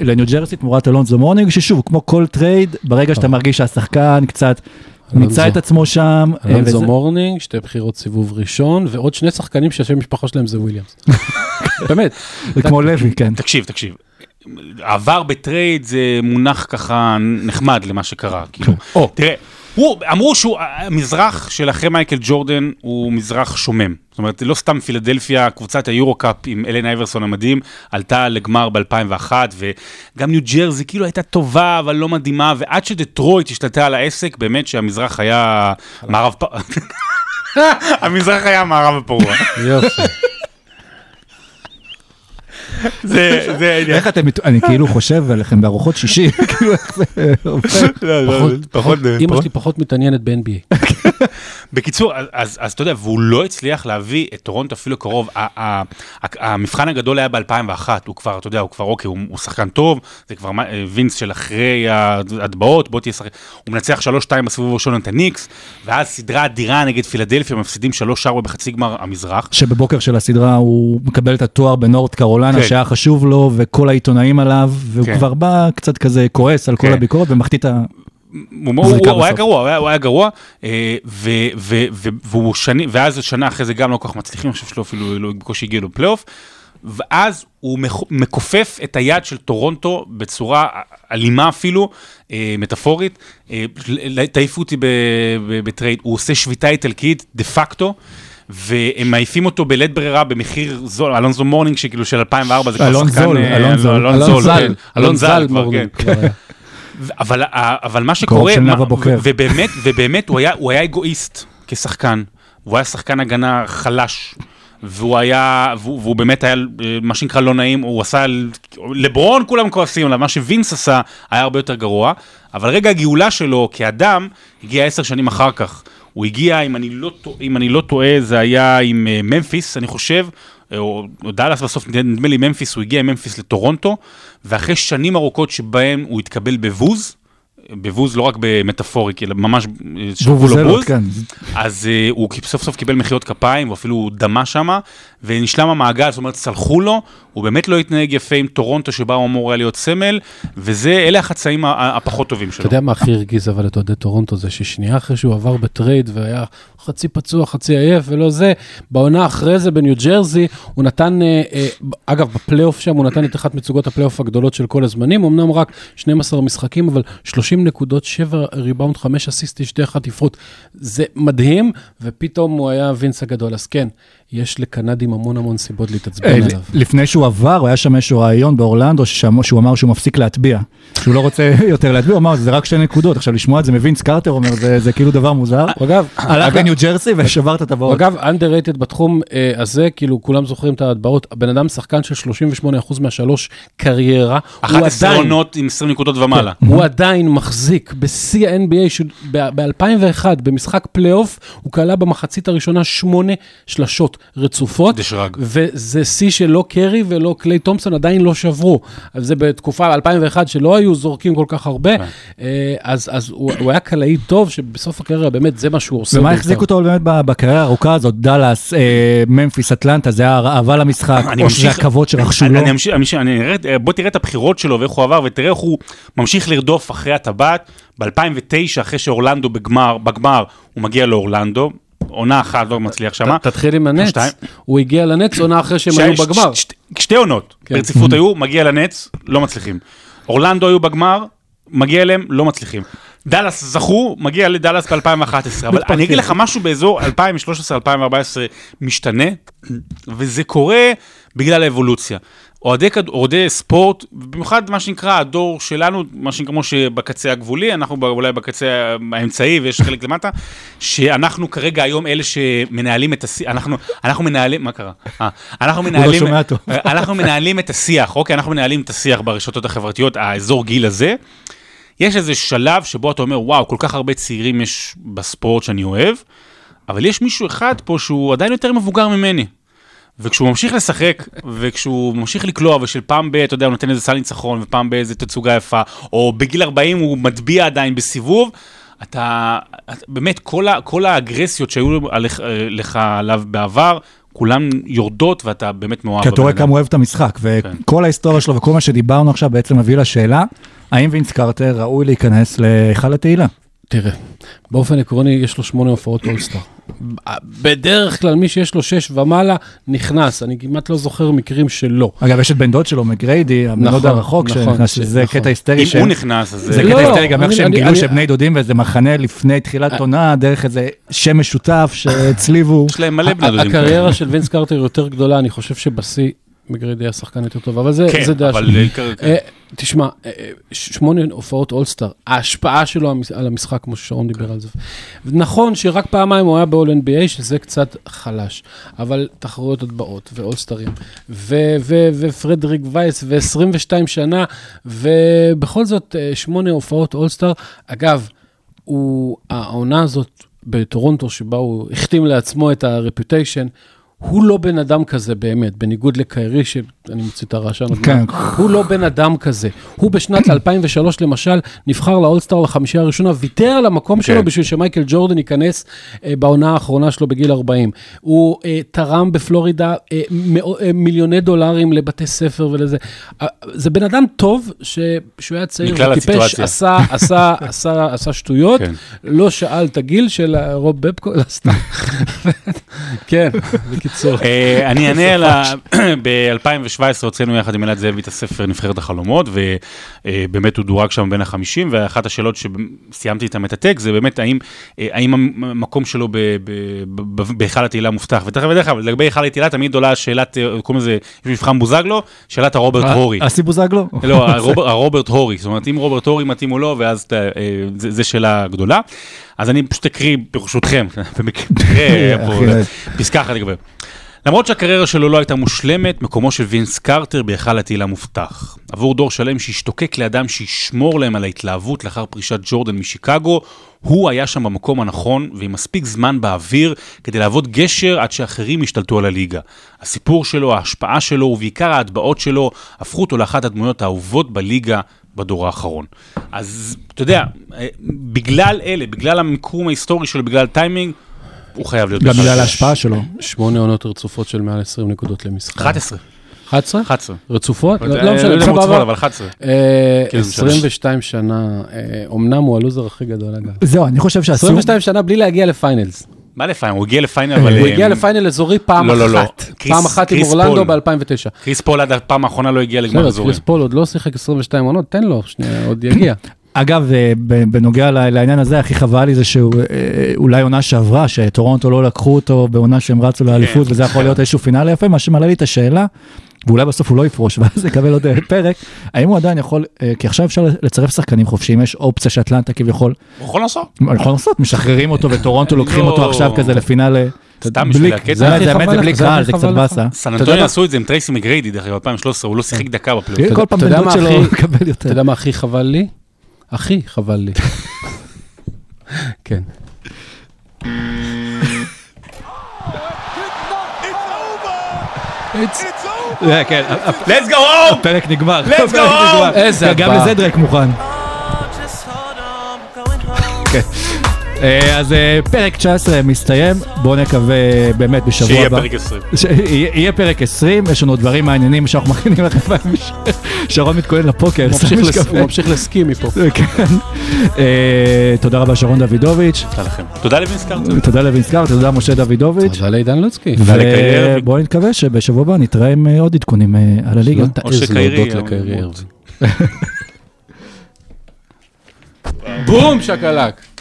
לניו ג'רסי תמורת אלונזו מורנינג, ששוב, כמו כל טרייד, ברגע שאתה מרגיש שהשחקן קצת מיצה אלונזו. את עצמו שם. אה, אלונזו וזה- מורנינג, שתי בחירות סיבוב ראשון, ועוד שני שחקנים שהשם משפחה שלהם זה וויליאמס. באמת. זה כמו לוי, כן. תקשיב, תקשיב. עבר בטרייד זה מונח ככה נחמד למה שקרה. כאילו, או. תראה, הוא, אמרו שהוא, המזרח של אחרי מייקל ג'ורדן הוא מזרח שומם. זאת אומרת, לא סתם פילדלפיה, קבוצת היורו-קאפ עם אלן אייברסון המדהים, עלתה לגמר ב-2001, וגם ניו ג'רזי כאילו הייתה טובה, אבל לא מדהימה, ועד שדטרויט השתלטה על העסק, באמת שהמזרח היה מערב פ... המזרח היה מערב הפרוע. יופי. זה, זה העניין. איך אתם, אני כאילו חושב עליכם בארוחות שישי, כאילו איך זה עובד. לא, פחות, אמא שלי פחות מתעניינת ב-NBA. בקיצור, אז, אתה יודע, והוא לא הצליח להביא את טורונטו אפילו קרוב. המבחן הגדול היה ב-2001, הוא כבר, אתה יודע, הוא כבר, אוקיי, הוא, שחקן טוב, זה כבר אה, וינס של אחרי ההטבעות, בוא תהיה שחק... הוא מנצח 3-2 בסיבוב הראשון את הניקס, ואז סדרה אדירה נגד פילדלפיה, מפסידים 3-4 בחצי גמר המזרח. שבבוקר של הסדרה הוא מקבל את התואר בנורת קרולנה כן. שהיה חשוב לו וכל העיתונאים עליו והוא כן. כבר בא קצת כזה כועס על כל כן. הביקורת ומחטיא את ה... הוא, הוא, הוא היה. גרוע, הוא היה, הוא היה גרוע, אה, ו, ו, ו, והוא שני, ואז שנה אחרי זה גם לא כל כך מצליחים, אני חושב שלא אפילו, לא, בקושי הגיעו לפלייאוף, ואז הוא מכ- מכופף את היד של טורונטו בצורה אלימה אפילו, אה, מטאפורית, אה, תעיפו אותי בטרייד, הוא עושה שביתה איטלקית דה פקטו. והם מעיפים אותו בלית ברירה במחיר זול, אלונזו מורנינג שכאילו של 2004, זה כבר אלון שחקן... זול, אה, אלון זול. אלון אלון זול, זל, כן. אלון זל כבר, כן. כבר. ו- אבל, אבל מה שקורה, מה- ובאמת, ובאמת הוא היה, הוא היה אגואיסט כשחקן, והוא היה שחקן הגנה חלש, והוא היה, והוא, והוא באמת היה אה, מה שנקרא לא נעים, הוא עשה, לברון כולם כועסים עליו, מה שווינס עשה היה הרבה יותר גרוע, אבל רגע הגאולה שלו כאדם הגיע עשר שנים אחר כך. הוא הגיע, אם אני לא, אם אני לא טועה, זה היה עם אה, ממפיס, אני חושב, אה, או, דאלאס בסוף, נדמה לי ממפיס, הוא הגיע עם ממפיס לטורונטו, ואחרי שנים ארוכות שבהם הוא התקבל בבוז, בבוז לא רק במטאפוריק, אלא ממש אה, שלחו לו בוז, כן. אז אה, הוא סוף סוף קיבל מחיאות כפיים, ואפילו דמעה שמה, ונשלם המעגל, זאת אומרת, סלחו לו, הוא באמת לא התנהג יפה עם טורונטו שבה הוא אמור היה להיות סמל, וזה, אלה החצאים הפחות טובים שלו. אתה יודע מה הכי הרגיז אבל את אוהדי טורונטו זה ששנייה אחרי שהוא עבר בטרייד והיה חצי פצוע, חצי עייף ולא זה, בעונה אחרי זה בניו ג'רזי, הוא נתן, אה, אה, אגב, בפלייאוף שם הוא נתן את אחת מתצוגות הפלייאוף הגדולות של כל הזמנים, אמנם רק 12 משחקים, אבל 30 נקודות, 7 ריבאונד, 5 אסיסט, שתי חטיפות. זה מדהים, ופתאום הוא היה וינס הגדול. אז כן, יש לקנדים המון המון סיבות להתעצבן אה, עליו. לפני שהוא עבר, הוא היה שם איזשהו רעיון באורלנדו, שהוא אמר שהוא מפסיק להטביע. שהוא לא רוצה יותר להטביע, הוא אמר, זה רק שתי נקודות. עכשיו, לשמוע את זה מווינס קרטר, אומר, זה זה כאילו דבר מוזר. אגב, הלך אגב- לניו ג'רסי ושבר את הטבעות. אגב, underrated בתחום אה, הזה, כאילו כולם זוכרים את ההטבעות, הבן אדם שחקן של 38% מהשלוש קריירה, הוא 11 עדיין, עונות עם 20 נקודות ומעלה. הוא עדיין מחזיק בשיא ה-NBA, ב-2001, במשחק פלייאוף, הוא כלה במחצית הראשונה שמונה שלשות רצופות, דשרג. וזה שיא שלא קרי ולא קליי תומפסון עדיין לא שברו. אז זה בתקופה 2001 שלא היו זורקים כל כך הרבה, כן. אה, אז, אז הוא, הוא היה קלעי טוב, שבסוף הקריירה באמת זה מה שהוא עושה. ומה. החזיק אותו באמת בקריירה הארוכה הזאת, דאלאס, אה, ממפיס, אטלנטה, זה היה אהבה למשחק, או שזה הכבוד שרכשו אני- לו. אני אמשיך- אמשיך- אני אראה- בוא תראה את הבחירות שלו ואיך הוא עבר, ותראה איך הוא ממשיך לרדוף אחרי הטבעת. ב-2009, אחרי שאורלנדו בגמר, בגמר, הוא מגיע לאורלנדו, עונה אחת לא מצליח. ת- תתחיל עם הנץ. הוא הגיע לנץ עונה אחרי שהם היו בגמר. שתי עונות כן. ברציפות היו, מגיע לנץ, לא מצליחים. אורלנדו היו בגמר, מגיע אליהם, לא מצליחים. דאלאס זכו, מגיע לדאלאס ב-2011, אבל אני אגיד לך משהו באזור 2013-2014 משתנה, וזה קורה בגלל האבולוציה. אוהדי, כד- אוהדי ספורט, במיוחד מה שנקרא הדור שלנו, מה שנקרא כמו שבקצה הגבולי, אנחנו אולי בקצה האמצעי ויש חלק למטה, שאנחנו כרגע היום אלה שמנהלים את השיח, אנחנו, אנחנו מנהלים, מה קרה? אה, אנחנו מנהלים, שומע טוב. אנחנו מנהלים את השיח, אוקיי? אנחנו מנהלים את השיח ברשתות החברתיות, האזור גיל הזה. יש איזה שלב שבו אתה אומר, וואו, כל כך הרבה צעירים יש בספורט שאני אוהב, אבל יש מישהו אחד פה שהוא עדיין יותר מבוגר ממני. וכשהוא ממשיך לשחק, וכשהוא ממשיך לקלוע, ושל פעם ב, אתה יודע, הוא נותן איזה סל ניצחון, ופעם באיזה תצוגה יפה, או בגיל 40 הוא מטביע עדיין בסיבוב, אתה, אתה באמת, כל, ה, כל האגרסיות שהיו עליך, לך עליו בעבר, כולן יורדות, ואתה באמת מאוהב. כי אתה רואה. כמה הוא אוהב את המשחק, וכל ההיסטוריה שלו וכל מה שדיברנו עכשיו בעצם מביא לשאלה, האם וינס קרטר ראוי להיכנס להיכל התהילה? תראה, באופן עקרוני יש לו שמונה הופעות אולסטאר. בדרך כלל מי שיש לו שש ומעלה נכנס, אני כמעט לא זוכר מקרים שלא. אגב, יש את בן דוד שלו, מגריידי, הבן דוד נכון, הרחוק, נכון, שנכנס, ש- שזה נכון. קטע היסטרי. אם הוא נכנס, אז זה זה... קטע לא, היסטרי, גם איך שהם אני- גילו אני- שהם בני דודים ואיזה מחנה לפני תחילת עונה, דרך איזה שם משותף שהצליבו. יש להם מלא בני דודים. הקריירה של וינס קרטר יותר גדולה, אני חושב שבשיא מגריידי היה שחקן יותר טוב, אבל זה כן, זה דעה. שלי. אה, כ- אה, תשמע, אה, שמונה הופעות אולסטאר, ההשפעה שלו על המשחק, כמו ששרון דיבר על זה. נכון שרק פעמיים הוא היה ב-all NBA, שזה קצת חלש, אבל תחרויות עוד באות, ואולסטרים, ופרדריק וייס, ו-22 שנה, ובכל זאת, שמונה הופעות אולסטאר. אגב, הוא, העונה הזאת בטורונטו, שבה הוא החתים לעצמו את הרפוטיישן, הוא לא בן אדם כזה באמת, בניגוד לקיירי, שאני מוציא את הרעשן כן. הוא לא בן אדם כזה. הוא בשנת 2003 למשל, נבחר לאולסטאר לחמישייה הראשונה, ויתר על המקום כן. שלו בשביל שמייקל ג'ורדן ייכנס אה, בעונה האחרונה שלו בגיל 40. הוא אה, תרם בפלורידה אה, אה, מיליוני דולרים לבתי ספר ולזה. אה, זה בן אדם טוב, שכשהוא היה צעיר וטיפש. עשה, עשה, עשה, עשה שטויות, כן. לא שאל את הגיל של רוב בבקו, לא סתם. כן, בקיצור. אני אענה על ה... ב-2017 הוצאנו יחד עם אלעד זאבי את הספר נבחרת החלומות, ובאמת הוא דורג שם בין החמישים, ואחת השאלות שסיימתי איתם את הטקסט, זה באמת האם אה, האם המקום שלו בהיכל התהילה מובטח. ותכף ודרך אגב, לגבי היכל התהילה תמיד עולה שאלת, אה, קוראים לזה, יש מבחן בוזגלו, שאלת הרוברט הורי. אסי בוזגלו? לא, הרובר, הרוברט הורי, זאת אומרת, אם רוברט הורי מתאים או לא, ואז אה, זה שאלה גדולה. אז אני פשוט אקריא, ברשותכם, במקרה. פסקה אחת לגבי. למרות שהקריירה שלו לא הייתה מושלמת, מקומו של וינס קרטר בהיכל התהילה מובטח. עבור דור שלם שהשתוקק לאדם שישמור להם על ההתלהבות לאחר פרישת ג'ורדן משיקגו, הוא היה שם במקום הנכון ועם מספיק זמן באוויר כדי להוות גשר עד שאחרים ישתלטו על הליגה. הסיפור שלו, ההשפעה שלו ובעיקר ההטבעות שלו הפכו אותו לאחת הדמויות האהובות בליגה בדור האחרון. אז אתה יודע, אה, בגלל אלה, בגלל המיקום ההיסטורי שלו, בגלל טיימינג, הוא חייב להיות... גם. בגלל ההשפעה שלו. שמונה עונות רצופות של מעל 20 נקודות למשחק. 11. 11? 11. רצופות? לא לא לא יודע משנה, אם הוא צפון, סבבה. אבל 11. אה, כן, 22 שנה, אה, אומנם הוא הלוזר הכי גדול אגב. זהו, אני חושב שאסור... 22 שנה בלי להגיע לפיינלס. מה לפיינל? הוא הגיע לפיינל, אבל... הוא אה, הגיע לפיינל אזורי פעם לא, לא, לא. אחת. קריס- פעם אחת עם קריס אורלנדו פול. ב-2009. קריס פול עד הפעם האחרונה לא הגיע לגמר אזורי. קריס פול עוד לא שיחק 22 עונות, תן לו, שנייה, עוד יגיע. אגב, אה, ב- בנוגע לעניין הזה, הכי חבל לי זה שהוא אה, עונה שעברה, שטורונטו לא לקחו אותו בעונה שהם רצו לאליפות, כן. וזה יכול להיות איזשהו פינאלי יפה, מה שמעלה לי את השאלה, ואולי בסוף הוא לא יפרוש, ואז יקבל עוד אה, פרק, האם הוא עדיין יכול, כי עכשיו אפשר לצרף שחקנים חופשיים, יש אופציה שאטלנטה כביכול, הוא יכול לעשות. יכול לעשות, משחררים אותו וטורונטו לוקחים לא- אותו עכשיו כזה לפינאלי. סתם בשביל הקטע. זה לך, בלי זה קהל, זה קצת. באסה. אתה מה? עשו את זה עם טרייסי מגריידי, דרך אגב, 2013, הוא לא שיחק דקה בפלייאוף. כל פעם אתה בן דוד שלו מקבל אתה יותר. יודע מה הכי חבל לי? הכי חבל לי. כן. אה, כן, let's go home! הפרק נגמר. Let's go home! איזה גם. לזה דרק מוכן. אה, אז אה, פרק 19 מסתיים, בואו נקווה באמת בשבוע שיהיה הבא. פרק 20. ש- יהיה פרק 20, יש לנו דברים מעניינים שאנחנו מכינים לכם, שרון מתכונן לפוקר. הוא ממשיך לסקי מפה. כן. אה, תודה רבה שרון דוידוביץ', תודה לכם. תודה לווינס קרטר. תודה לוינסקר, תודה משה דוידוביץ'. תודה לעידן לוצקי. ובואו נקווה שבשבוע הבא נתראה עם אה, עוד עדכונים אה, על הליגה. תעז שקיירי. בום שקלק.